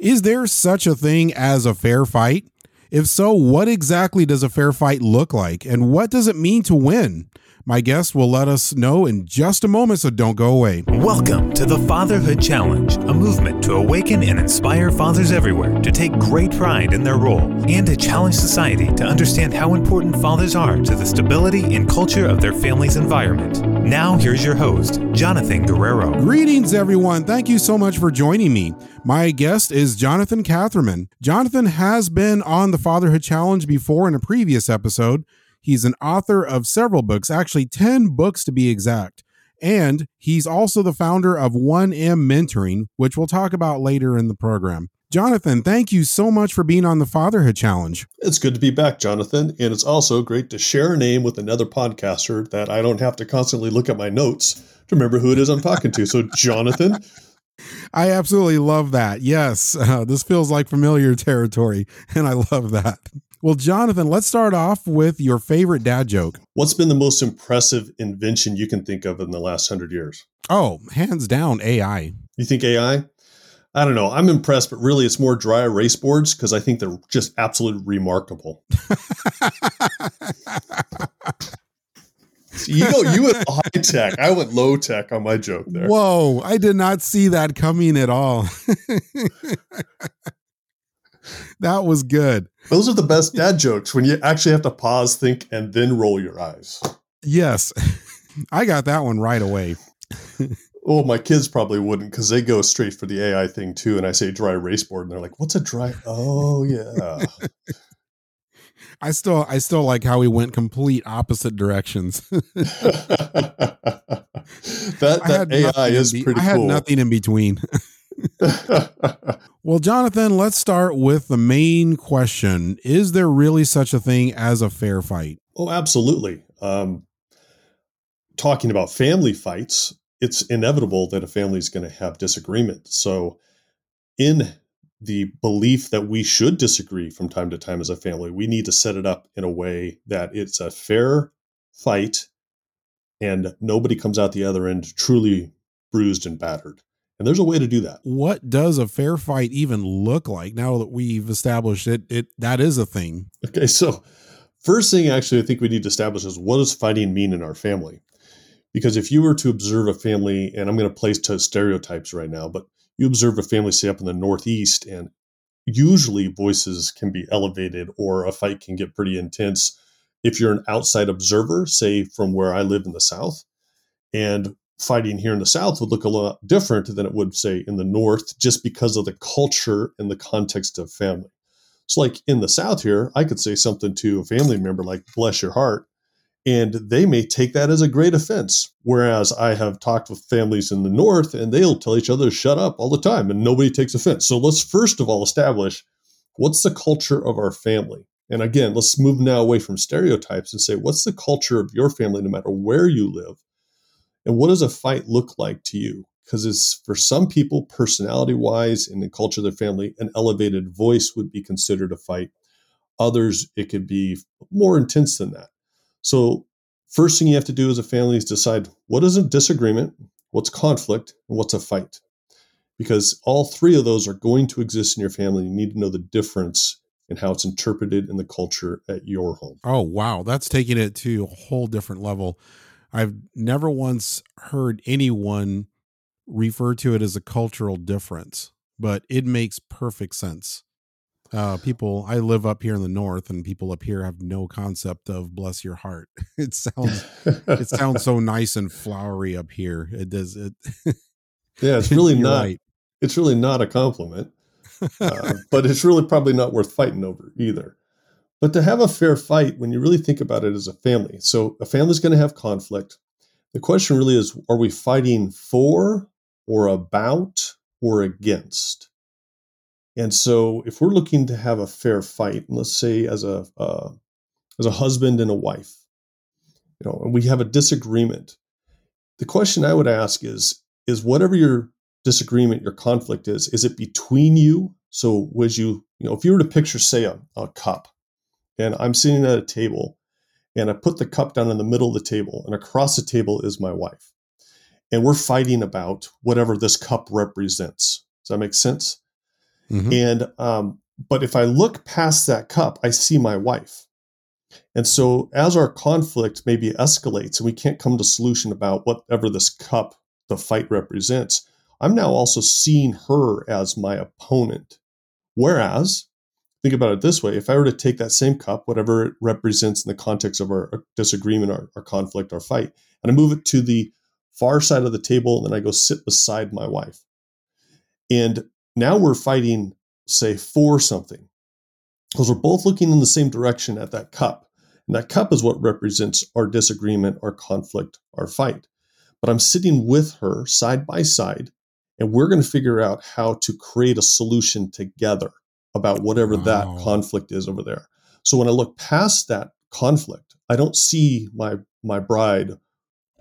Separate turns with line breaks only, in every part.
Is there such a thing as a fair fight? If so, what exactly does a fair fight look like and what does it mean to win? My guest will let us know in just a moment, so don't go away.
Welcome to the Fatherhood Challenge, a movement to awaken and inspire fathers everywhere to take great pride in their role and to challenge society to understand how important fathers are to the stability and culture of their family's environment. Now, here's your host, Jonathan Guerrero.
Greetings, everyone. Thank you so much for joining me. My guest is Jonathan Catherman. Jonathan has been on the Fatherhood Challenge before in a previous episode. He's an author of several books, actually 10 books to be exact. And he's also the founder of 1M Mentoring, which we'll talk about later in the program. Jonathan, thank you so much for being on the Fatherhood Challenge.
It's good to be back, Jonathan. And it's also great to share a name with another podcaster that I don't have to constantly look at my notes to remember who it is I'm talking to. So, Jonathan.
I absolutely love that. Yes, uh, this feels like familiar territory, and I love that. Well, Jonathan, let's start off with your favorite dad joke.
What's been the most impressive invention you can think of in the last hundred years?
Oh, hands down, AI.
You think AI? I don't know. I'm impressed, but really it's more dry erase boards because I think they're just absolutely remarkable. you go, you went high tech. I went low tech on my joke there.
Whoa, I did not see that coming at all. that was good.
Those are the best dad jokes when you actually have to pause, think, and then roll your eyes.
Yes. I got that one right away.
well, my kids probably wouldn't because they go straight for the AI thing too. And I say dry erase board, and they're like, "What's a dry?" Oh yeah.
I still, I still like how we went complete opposite directions.
that that AI is
be-
pretty
I had
cool.
nothing in between. well, Jonathan, let's start with the main question: Is there really such a thing as a fair fight?
Oh, absolutely. Um, talking about family fights, it's inevitable that a family is going to have disagreement. So, in the belief that we should disagree from time to time as a family, we need to set it up in a way that it's a fair fight and nobody comes out the other end truly bruised and battered. And there's a way to do that.
What does a fair fight even look like? Now that we've established it, it that is a thing.
Okay, so first thing actually I think we need to establish is what does fighting mean in our family? Because if you were to observe a family, and I'm going to place to stereotypes right now, but you observe a family, say up in the Northeast, and usually voices can be elevated or a fight can get pretty intense. If you're an outside observer, say from where I live in the South, and fighting here in the South would look a lot different than it would, say, in the North, just because of the culture and the context of family. So, like in the South here, I could say something to a family member like, bless your heart, and they may take that as a great offense. Whereas I have talked with families in the North and they'll tell each other shut up all the time and nobody takes offense. So, let's first of all establish what's the culture of our family. And again, let's move now away from stereotypes and say, what's the culture of your family, no matter where you live? And what does a fight look like to you? Because it's for some people, personality wise, in the culture of their family, an elevated voice would be considered a fight. Others, it could be more intense than that. So, first thing you have to do as a family is decide what is a disagreement, what's conflict, and what's a fight. Because all three of those are going to exist in your family. You need to know the difference and how it's interpreted in the culture at your home.
Oh, wow. That's taking it to a whole different level. I've never once heard anyone refer to it as a cultural difference, but it makes perfect sense. Uh, people, I live up here in the north, and people up here have no concept of "bless your heart." It sounds, it sounds so nice and flowery up here. It does it.
yeah, it's really not.
right.
It's really not a compliment, uh, but it's really probably not worth fighting over either. But to have a fair fight, when you really think about it as a family, so a family's going to have conflict. The question really is are we fighting for or about or against? And so if we're looking to have a fair fight, and let's say as a uh, as a husband and a wife, you know, and we have a disagreement, the question I would ask is is whatever your disagreement, your conflict is, is it between you? So was you, you know, if you were to picture, say, a, a cup, and I'm sitting at a table and I put the cup down in the middle of the table, and across the table is my wife. And we're fighting about whatever this cup represents. Does that make sense? Mm-hmm. And, um, but if I look past that cup, I see my wife. And so as our conflict maybe escalates and we can't come to a solution about whatever this cup, the fight represents, I'm now also seeing her as my opponent. Whereas, think about it this way if I were to take that same cup, whatever it represents in the context of our uh, disagreement, our, our conflict, our fight, and I move it to the far side of the table, and then I go sit beside my wife. And now we're fighting, say, for something, because we're both looking in the same direction at that cup. And that cup is what represents our disagreement, our conflict, our fight. But I'm sitting with her side by side, and we're going to figure out how to create a solution together about whatever wow. that oh. conflict is over there. So when I look past that conflict, I don't see my my bride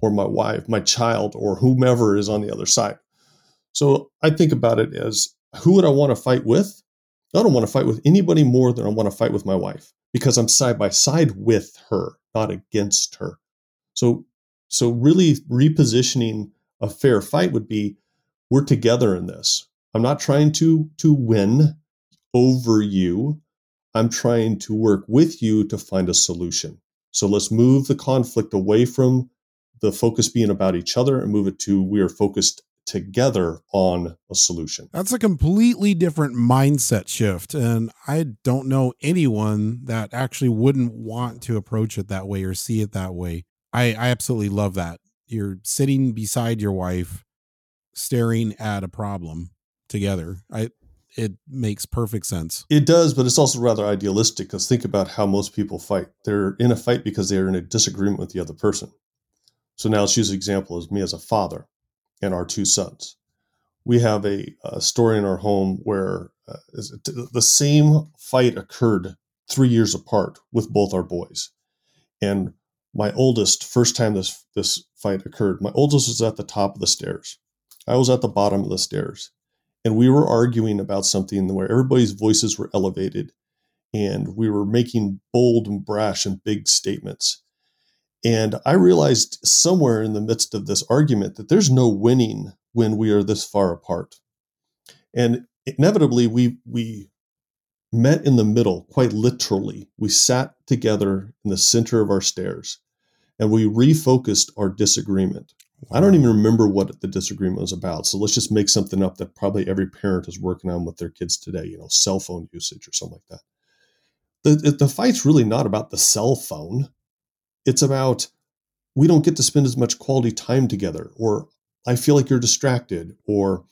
or my wife, my child, or whomever is on the other side. So I think about it as who would I want to fight with? I don't want to fight with anybody more than I want to fight with my wife because I'm side by side with her, not against her. So so really repositioning a fair fight would be we're together in this. I'm not trying to to win over you. I'm trying to work with you to find a solution. So let's move the conflict away from the focus being about each other and move it to we are focused together on a solution.
That's a completely different mindset shift. And I don't know anyone that actually wouldn't want to approach it that way or see it that way. I, I absolutely love that. You're sitting beside your wife, staring at a problem together. I it makes perfect sense.
It does, but it's also rather idealistic because think about how most people fight. They're in a fight because they're in a disagreement with the other person. So now let's use an example as me as a father and our two sons. We have a, a story in our home where uh, the same fight occurred three years apart with both our boys. And my oldest, first time this this fight occurred, my oldest was at the top of the stairs. I was at the bottom of the stairs. And we were arguing about something where everybody's voices were elevated and we were making bold and brash and big statements. And I realized somewhere in the midst of this argument that there's no winning when we are this far apart. And inevitably, we, we met in the middle, quite literally. We sat together in the center of our stairs and we refocused our disagreement. I don't even remember what the disagreement was about. So let's just make something up that probably every parent is working on with their kids today, you know, cell phone usage or something like that. The, the fight's really not about the cell phone. It's about we don't get to spend as much quality time together, or I feel like you're distracted, or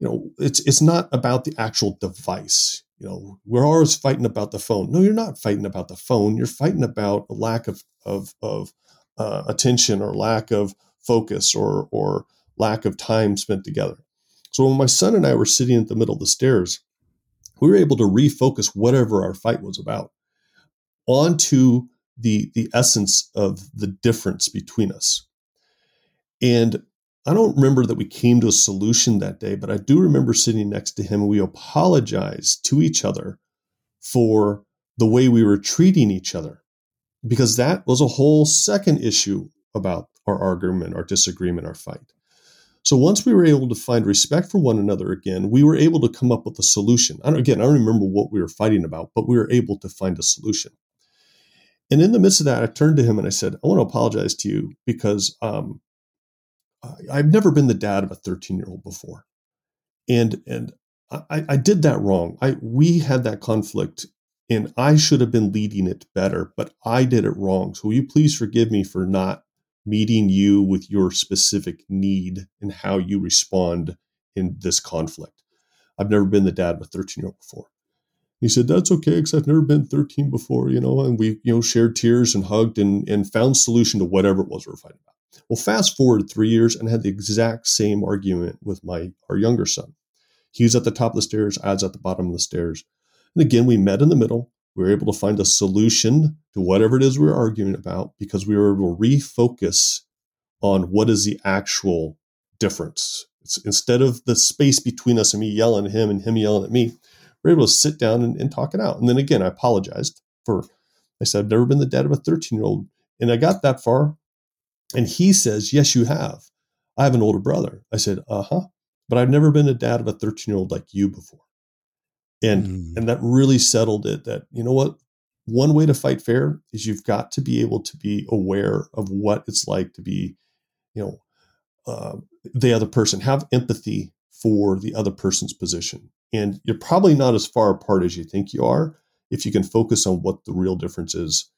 you know, it's it's not about the actual device. You know, we're always fighting about the phone. No, you're not fighting about the phone. You're fighting about a lack of of of uh, attention or lack of focus or or lack of time spent together. So when my son and I were sitting at the middle of the stairs, we were able to refocus whatever our fight was about onto the the essence of the difference between us. And I don't remember that we came to a solution that day, but I do remember sitting next to him and we apologized to each other for the way we were treating each other because that was a whole second issue about our argument, our disagreement, our fight. So once we were able to find respect for one another again, we were able to come up with a solution. I again, I don't remember what we were fighting about, but we were able to find a solution. And in the midst of that, I turned to him and I said, I want to apologize to you because um, I've never been the dad of a 13 year old before. And, and I, I did that wrong. I, we had that conflict and I should have been leading it better, but I did it wrong. So will you please forgive me for not meeting you with your specific need and how you respond in this conflict. I've never been the dad of a 13 year old before. He said, That's okay, because I've never been 13 before, you know, and we, you know, shared tears and hugged and, and found solution to whatever it was we were fighting about. Well, fast forward three years and I had the exact same argument with my our younger son. He was at the top of the stairs, I was at the bottom of the stairs. And again, we met in the middle we were able to find a solution to whatever it is we're arguing about because we were able to refocus on what is the actual difference. It's, instead of the space between us and me yelling at him and him yelling at me, we are able to sit down and, and talk it out. And then again, I apologized for, I said, I've never been the dad of a 13 year old. And I got that far. And he says, Yes, you have. I have an older brother. I said, Uh huh. But I've never been a dad of a 13 year old like you before. And mm. and that really settled it that, you know what? One way to fight fair is you've got to be able to be aware of what it's like to be, you know, uh, the other person, have empathy for the other person's position. And you're probably not as far apart as you think you are if you can focus on what the real difference is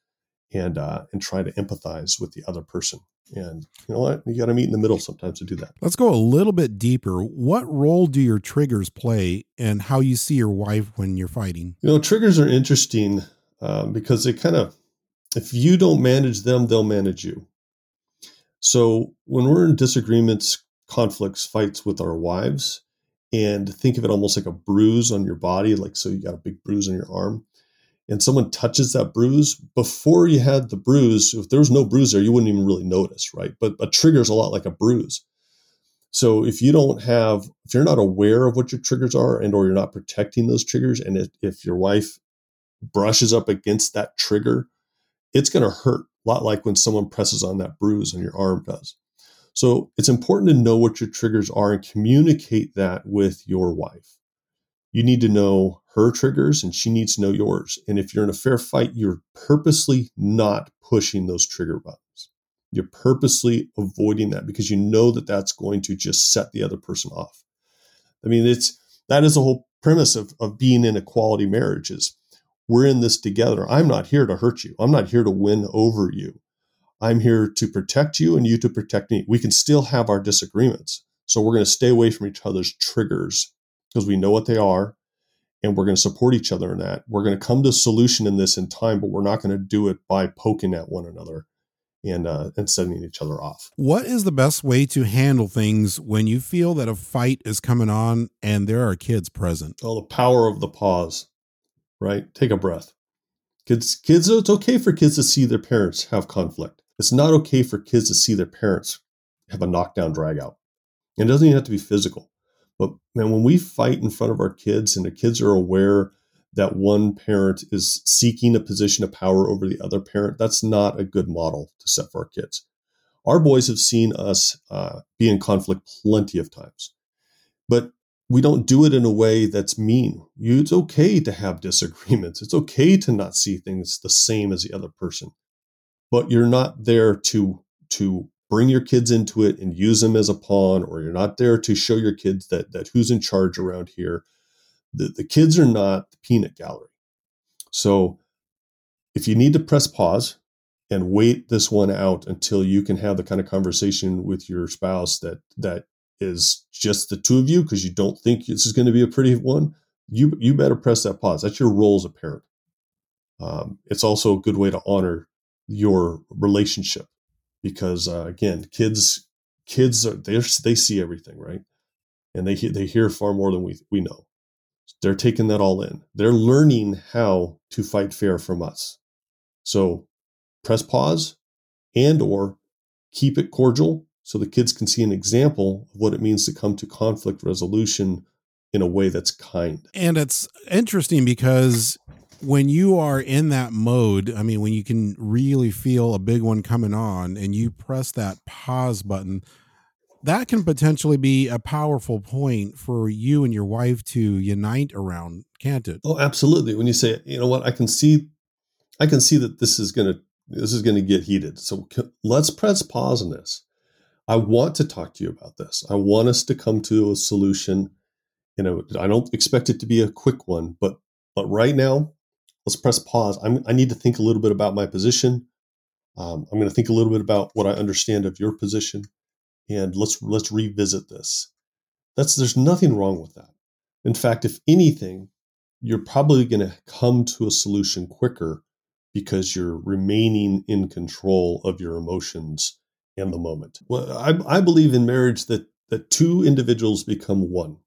and uh, and try to empathize with the other person. And you know what? You got to meet in the middle sometimes to do that.
Let's go a little bit deeper. What role do your triggers play and how you see your wife when you're fighting?
You know, triggers are interesting um, because they kind of, if you don't manage them, they'll manage you. So when we're in disagreements, conflicts, fights with our wives, and think of it almost like a bruise on your body, like so you got a big bruise on your arm and someone touches that bruise before you had the bruise if there was no bruise there you wouldn't even really notice right? But a trigger is a lot like a bruise. So if you don't have if you're not aware of what your triggers are and or you're not protecting those triggers and if, if your wife brushes up against that trigger it's going to hurt a lot like when someone presses on that bruise on your arm does. So it's important to know what your triggers are and communicate that with your wife you need to know her triggers and she needs to know yours. And if you're in a fair fight, you're purposely not pushing those trigger buttons. You're purposely avoiding that because you know that that's going to just set the other person off. I mean, it's that is the whole premise of, of being in a quality marriage is we're in this together. I'm not here to hurt you. I'm not here to win over you. I'm here to protect you and you to protect me. We can still have our disagreements. So we're going to stay away from each other's triggers because we know what they are and we're going to support each other in that. We're going to come to a solution in this in time, but we're not going to do it by poking at one another and uh, and setting each other off.
What is the best way to handle things when you feel that a fight is coming on and there are kids present?
Oh, the power of the pause, right? Take a breath. Kids, kids, it's okay for kids to see their parents have conflict. It's not okay for kids to see their parents have a knockdown drag out. And it doesn't even have to be physical. But man, when we fight in front of our kids and the kids are aware that one parent is seeking a position of power over the other parent, that's not a good model to set for our kids. Our boys have seen us uh, be in conflict plenty of times, but we don't do it in a way that's mean. It's okay to have disagreements. It's okay to not see things the same as the other person, but you're not there to to bring your kids into it and use them as a pawn, or you're not there to show your kids that that who's in charge around here. The, the kids are not the peanut gallery. So if you need to press pause and wait this one out until you can have the kind of conversation with your spouse that that is just the two of you because you don't think this is going to be a pretty one, you you better press that pause. That's your role as a parent. Um, it's also a good way to honor your relationship because uh, again, kids kids are they they see everything right, and they they hear far more than we we know. They're taking that all in. They're learning how to fight fair from us. So press pause and or keep it cordial so the kids can see an example of what it means to come to conflict resolution in a way that's kind.
And it's interesting because when you are in that mode, I mean, when you can really feel a big one coming on and you press that pause button, that can potentially be a powerful point for you and your wife to unite around, can't it?
Oh, absolutely. When you say, you know what, I can see, I can see that this is going to, this is going to get heated. So let's press pause on this. I want to talk to you about this. I want us to come to a solution. You know, I don't expect it to be a quick one, but but right now let's press pause. I'm, i need to think a little bit about my position. Um, I'm going to think a little bit about what I understand of your position, and let's let's revisit this. That's there's nothing wrong with that. In fact, if anything, you're probably going to come to a solution quicker because you're remaining in control of your emotions and the moment. Well, I, I believe in marriage that that two individuals become one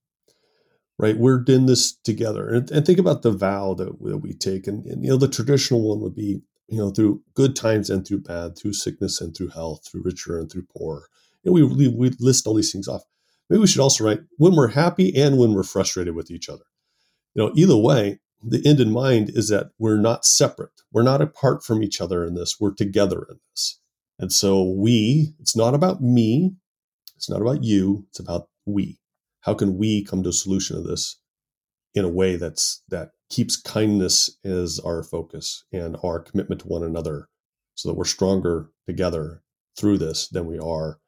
right? We're in this together. And, and think about the vow that, that we take. And, and, you know, the traditional one would be, you know, through good times and through bad, through sickness and through health, through richer and through poor. And we, we list all these things off. Maybe we should also write when we're happy and when we're frustrated with each other. You know, either way, the end in mind is that we're not separate. We're not apart from each other in this. We're together in this. And so we, it's not about me. It's not about you. It's about we how can we come to a solution of this in a way that's that keeps kindness as our focus and our commitment to one another so that we're stronger together through this than we are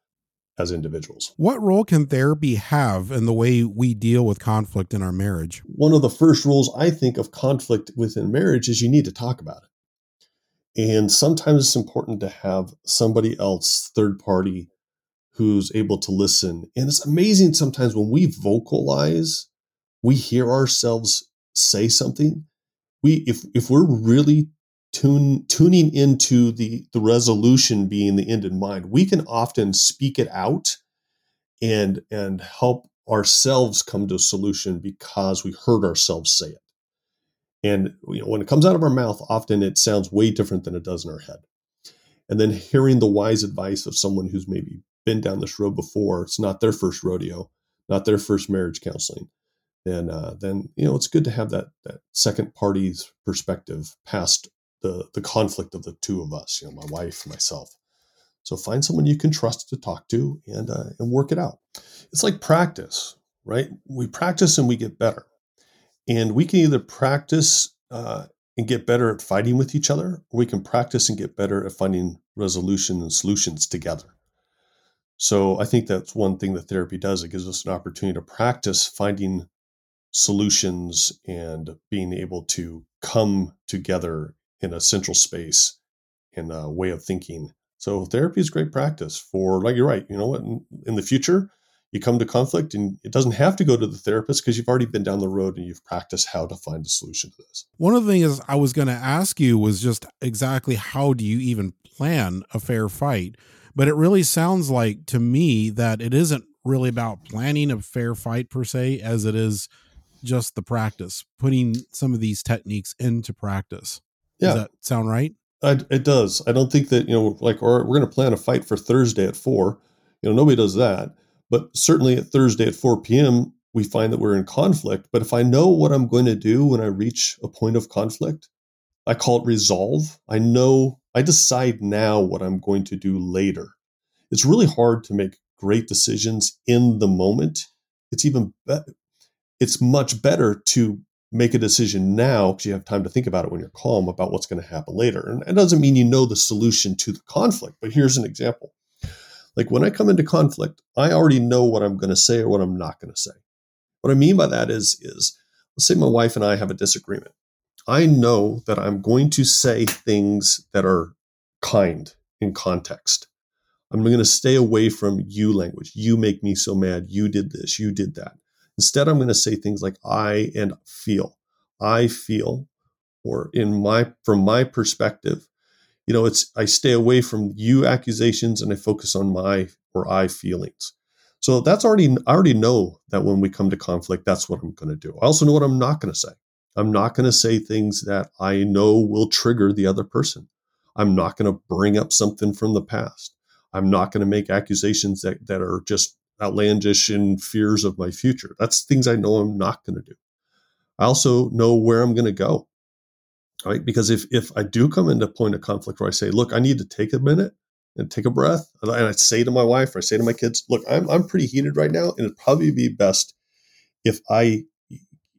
as individuals.
What role can therapy have in the way we deal with conflict in our marriage?
One of the first rules I think of conflict within marriage is you need to talk about it. And sometimes it's important to have somebody else, third party, who's able to listen. And it's amazing sometimes when we vocalize, we hear ourselves say something. We if if we're really tune, tuning into the, the resolution being the end in mind, we can often speak it out and and help ourselves come to a solution because we heard ourselves say it. And you know, when it comes out of our mouth, often it sounds way different than it does in our head. And then hearing the wise advice of someone who's maybe been down this road before, it's not their first rodeo, not their first marriage counseling then uh, then you know it's good to have that that second party's perspective past the the conflict of the two of us, you know, my wife, myself. So find someone you can trust to talk to and uh, and work it out. It's like practice, right? We practice and we get better, and we can either practice uh, and get better at fighting with each other, or we can practice and get better at finding resolution and solutions together. So I think that's one thing that therapy does. It gives us an opportunity to practice finding solutions and being able to come together in a central space in a way of thinking. So therapy is great practice for like you're right. You know what? In the future, you come to conflict and it doesn't have to go to the therapist because you've already been down the road and you've practiced how to find a solution to this.
One of the things I was going to ask you was just exactly how do you even plan a fair fight? But it really sounds like to me that it isn't really about planning a fair fight per se as it is just the practice, putting some of these techniques into practice. Yeah. Does that sound right?
I, it does. I don't think that, you know, like, or we're going to plan a fight for Thursday at four. You know, nobody does that. But certainly at Thursday at 4 p.m., we find that we're in conflict. But if I know what I'm going to do when I reach a point of conflict, I call it resolve. I know, I decide now what I'm going to do later. It's really hard to make great decisions in the moment. It's even be- it's much better to make a decision now because you have time to think about it when you're calm about what's going to happen later. And it doesn't mean you know the solution to the conflict, but here's an example. Like when I come into conflict, I already know what I'm going to say or what I'm not going to say. What I mean by that is, is let's say my wife and I have a disagreement. I know that I'm going to say things that are kind in context. I'm going to stay away from you language. You make me so mad. You did this. You did that. Instead, I'm going to say things like I and feel. I feel, or in my from my perspective, you know, it's I stay away from you accusations and I focus on my or I feelings. So that's already I already know that when we come to conflict, that's what I'm going to do. I also know what I'm not going to say. I'm not going to say things that I know will trigger the other person. I'm not going to bring up something from the past. I'm not going to make accusations that, that are just outlandish and fears of my future. That's things I know I'm not going to do. I also know where I'm going to go. Right? Because if if I do come into a point of conflict where I say, look, I need to take a minute and take a breath, and I say to my wife or I say to my kids, look, I'm I'm pretty heated right now, and it'd probably be best if I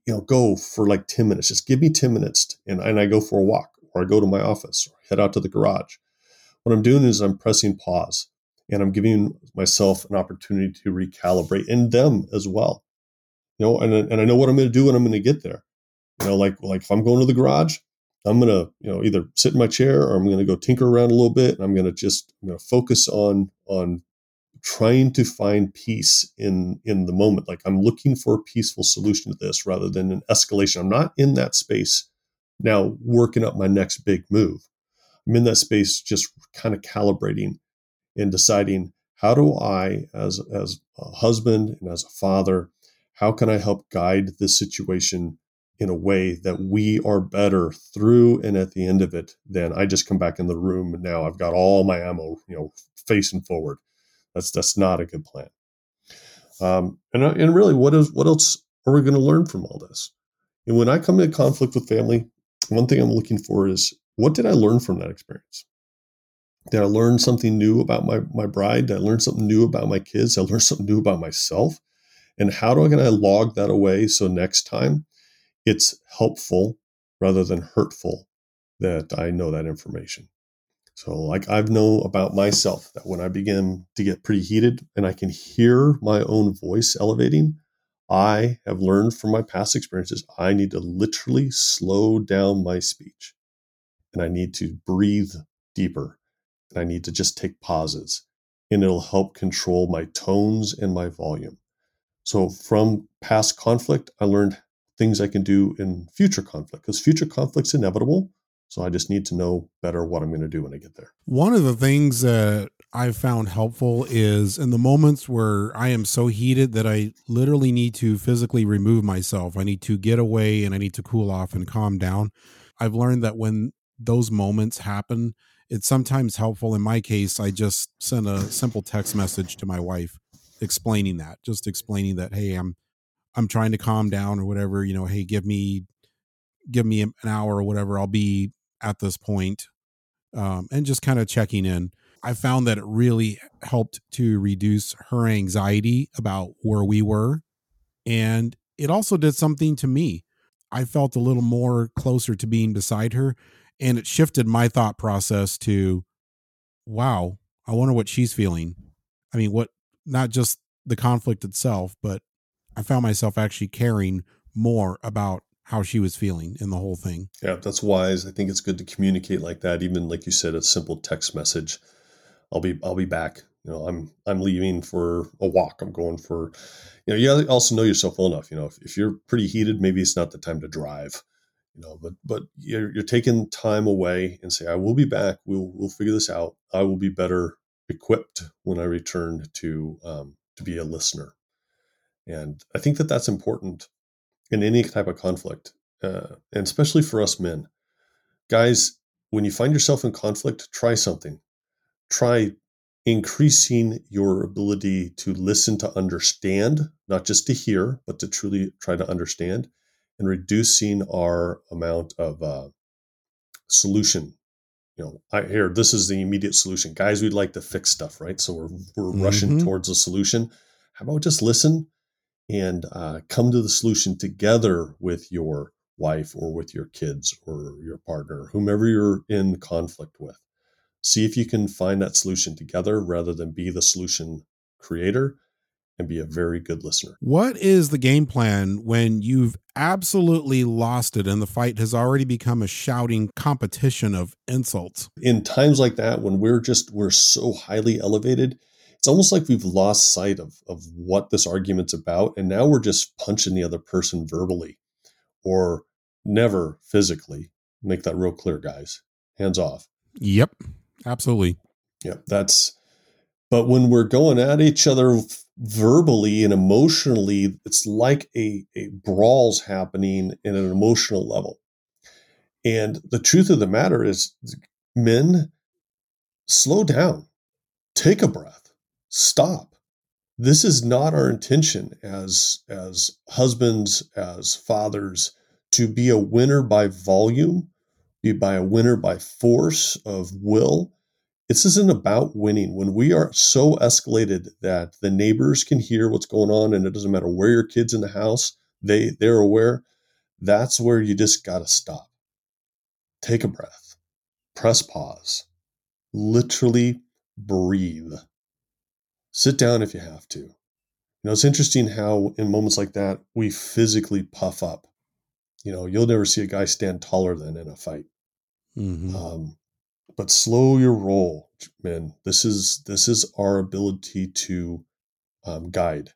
you know go for like 10 minutes. Just give me 10 minutes and, and I go for a walk or I go to my office or head out to the garage. What I'm doing is I'm pressing pause and I'm giving myself an opportunity to recalibrate and them as well. You know, and, and I know what I'm going to do when I'm going to get there. You know, like like if I'm going to the garage, I'm going to you know either sit in my chair or I'm going to go tinker around a little bit. And I'm going to just I'm going to focus on on trying to find peace in in the moment. Like I'm looking for a peaceful solution to this rather than an escalation. I'm not in that space now working up my next big move. I'm in that space just kind of calibrating in deciding how do I, as, as a husband and as a father, how can I help guide this situation in a way that we are better through and at the end of it than I just come back in the room and now I've got all my ammo, you know, facing forward. That's that's not a good plan. Um, and and really, what is what else are we going to learn from all this? And when I come into conflict with family, one thing I'm looking for is what did I learn from that experience? Did I learn something new about my, my bride? Did I learn something new about my kids? Did I learn something new about myself? And how do I can I log that away so next time, it's helpful rather than hurtful that I know that information. So, like I've known about myself that when I begin to get pretty heated and I can hear my own voice elevating, I have learned from my past experiences I need to literally slow down my speech. And I need to breathe deeper. And I need to just take pauses. And it'll help control my tones and my volume. So, from past conflict, I learned things I can do in future conflict because future conflict's inevitable so I just need to know better what I'm going to do when I get there.
One of the things that I've found helpful is in the moments where I am so heated that I literally need to physically remove myself. I need to get away and I need to cool off and calm down. I've learned that when those moments happen, it's sometimes helpful. In my case, I just send a simple text message to my wife explaining that, just explaining that, hey, I'm I'm trying to calm down or whatever, you know, hey, give me give me an hour or whatever. I'll be at this point, um, and just kind of checking in. I found that it really helped to reduce her anxiety about where we were. And it also did something to me. I felt a little more closer to being beside her. And it shifted my thought process to, wow, I wonder what she's feeling. I mean, what, not just the conflict itself, but I found myself actually caring more about how she was feeling in the whole thing.
Yeah, that's wise. I think it's good to communicate like that. Even like you said, a simple text message. I'll be I'll be back. You know, I'm I'm leaving for a walk. I'm going for, you know, you also know yourself well enough. You know, if, if you're pretty heated, maybe it's not the time to drive. You know, but but you're, you're taking time away and say, I will be back. We'll we'll figure this out. I will be better equipped when I return to um, to be a listener. And I think that that's important in any type of conflict, uh, and especially for us men. Guys, when you find yourself in conflict, try something. Try increasing your ability to listen to understand, not just to hear, but to truly try to understand, and reducing our amount of uh, solution. You know, I hear this is the immediate solution. Guys, we'd like to fix stuff, right? So we're we're mm-hmm. rushing towards a solution. How about just listen, and uh, come to the solution together with your wife or with your kids or your partner, whomever you're in conflict with. See if you can find that solution together rather than be the solution creator and be a very good listener.
What is the game plan when you've absolutely lost it and the fight has already become a shouting competition of insults?
In times like that, when we're just, we're so highly elevated, it's almost like we've lost sight of, of what this argument's about. And now we're just punching the other person verbally or never physically. Make that real clear, guys. Hands off.
Yep. Absolutely.
Yep. That's, but when we're going at each other verbally and emotionally, it's like a, a brawl's happening in an emotional level. And the truth of the matter is, men, slow down, take a breath stop. This is not our intention as as husbands, as fathers, to be a winner by volume, be by a winner by force of will. This isn't about winning. When we are so escalated that the neighbors can hear what's going on and it doesn't matter where your kids in the house, they they're aware, that's where you just gotta stop. Take a breath, press pause, literally breathe sit down if you have to. You know, it's interesting how in moments like that, we physically puff up. You know, you'll never see a guy stand taller than in a fight. Mm-hmm. Um, but slow your roll, men. This is this is our ability to um, guide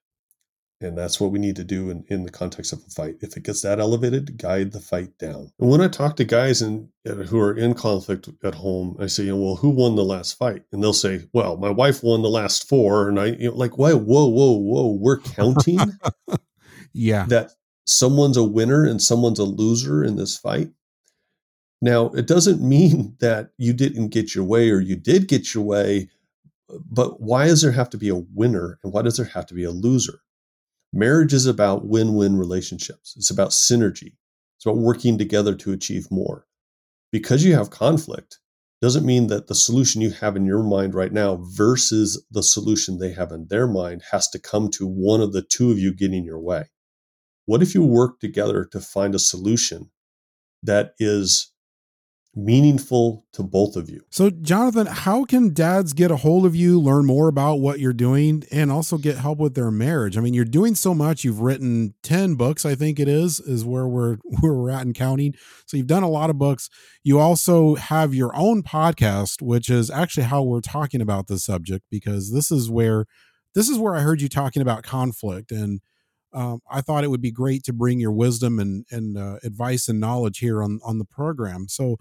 and that's what we need to do in, in the context of a fight. If it gets that elevated, guide the fight down. And when I talk to guys in, uh, who are in conflict at home, I say, you know, well, who won the last fight? And they'll say, well, my wife won the last four. And I, you know, like, why? Whoa, whoa, whoa. We're counting
yeah.
that someone's a winner and someone's a loser in this fight. Now, it doesn't mean that you didn't get your way or you did get your way, but why does there have to be a winner and why does there have to be a loser? Marriage is about win win relationships, it's about synergy, it's about working together to achieve more. Because you have conflict doesn't mean that the solution you have in your mind right now versus the solution they have in their mind has to come to one of the two of you getting your way. what if you work together to find a solution that is meaningful to both of you.
So, Jonathan, how can dads get a hold of you, learn more about what you're doing, and also get help with their marriage? I mean, you're doing so much. You've written 10 books, I think it is, is where we're where we're at in counting. So you've done a lot of books. You also have your own podcast, which is actually how we're talking about this subject, because this is where this is where I heard you talking about conflict and um, I thought it would be great to bring your wisdom and and uh, advice and knowledge here on on the program. So,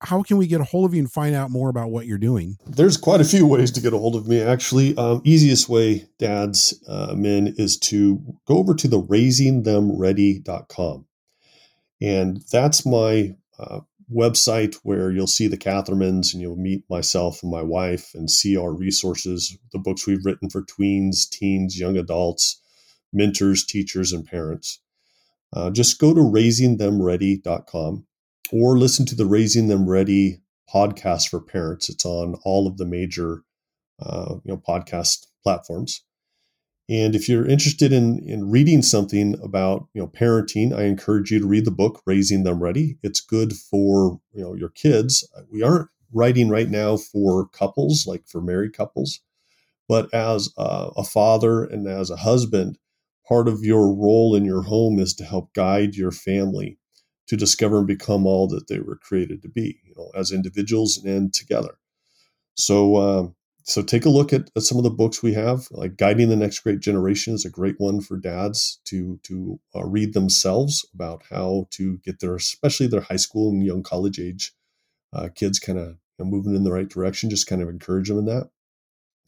how can we get a hold of you and find out more about what you're doing?
There's quite a few ways to get a hold of me. Actually, um, easiest way, dads, uh, men, is to go over to the raisingthemready.com. And that's my uh, website where you'll see the Cathermans and you'll meet myself and my wife and see our resources, the books we've written for tweens, teens, young adults, mentors, teachers, and parents. Uh, just go to raisingthemready.com or listen to the Raising Them Ready podcast for parents. It's on all of the major uh, you know podcast platforms. And if you're interested in in reading something about you know parenting, I encourage you to read the book Raising Them Ready. It's good for you know your kids. We aren't writing right now for couples, like for married couples, but as a, a father and as a husband, part of your role in your home is to help guide your family to discover and become all that they were created to be, you know, as individuals and together. So, uh, so take a look at, at, some of the books we have. Like Guiding the Next Great Generation is a great one for dads to to uh, read themselves about how to get their, especially their high school and young college age uh, kids, kind of you know, moving in the right direction. Just kind of encourage them in that.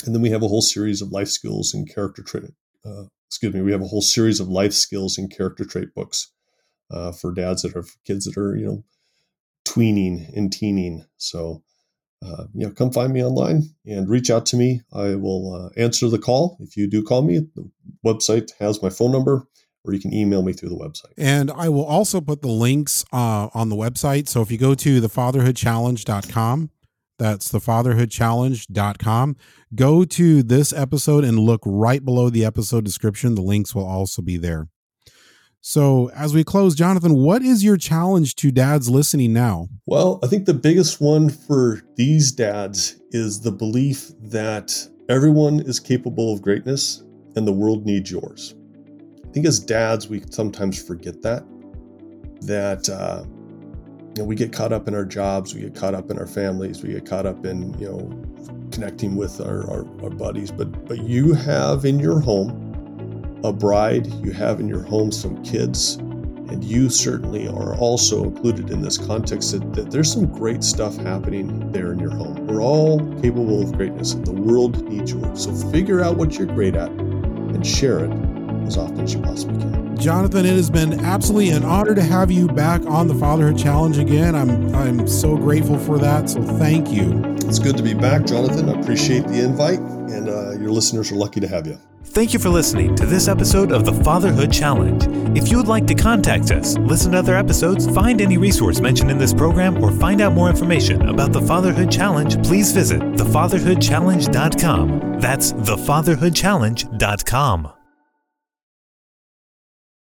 And then we have a whole series of life skills and character training. Uh, excuse me. We have a whole series of life skills and character trait books uh, for dads that have kids that are you know tweening and teening. So uh, you know, come find me online and reach out to me. I will uh, answer the call if you do call me. The website has my phone number, or you can email me through the website.
And I will also put the links uh, on the website. So if you go to thefatherhoodchallenge.com, that's thefatherhoodchallenge.com. Go to this episode and look right below the episode description. The links will also be there. So, as we close, Jonathan, what is your challenge to dads listening now?
Well, I think the biggest one for these dads is the belief that everyone is capable of greatness and the world needs yours. I think as dads, we sometimes forget that, that, uh, you know, we get caught up in our jobs, we get caught up in our families, we get caught up in, you know, connecting with our, our, our buddies. But, but you have in your home a bride, you have in your home some kids, and you certainly are also included in this context that, that, there's some great stuff happening there in your home. We're all capable of greatness, and the world needs yours. So figure out what you're great at and share it as often as you possibly can.
Jonathan, it has been absolutely an honor to have you back on the Fatherhood Challenge again. I'm I'm so grateful for that. So thank you.
It's good to be back, Jonathan. I appreciate the invite, and uh, your listeners are lucky to have you.
Thank you for listening to this episode of the Fatherhood Challenge. If you would like to contact us, listen to other episodes, find any resource mentioned in this program, or find out more information about the Fatherhood Challenge, please visit thefatherhoodchallenge.com. That's thefatherhoodchallenge.com.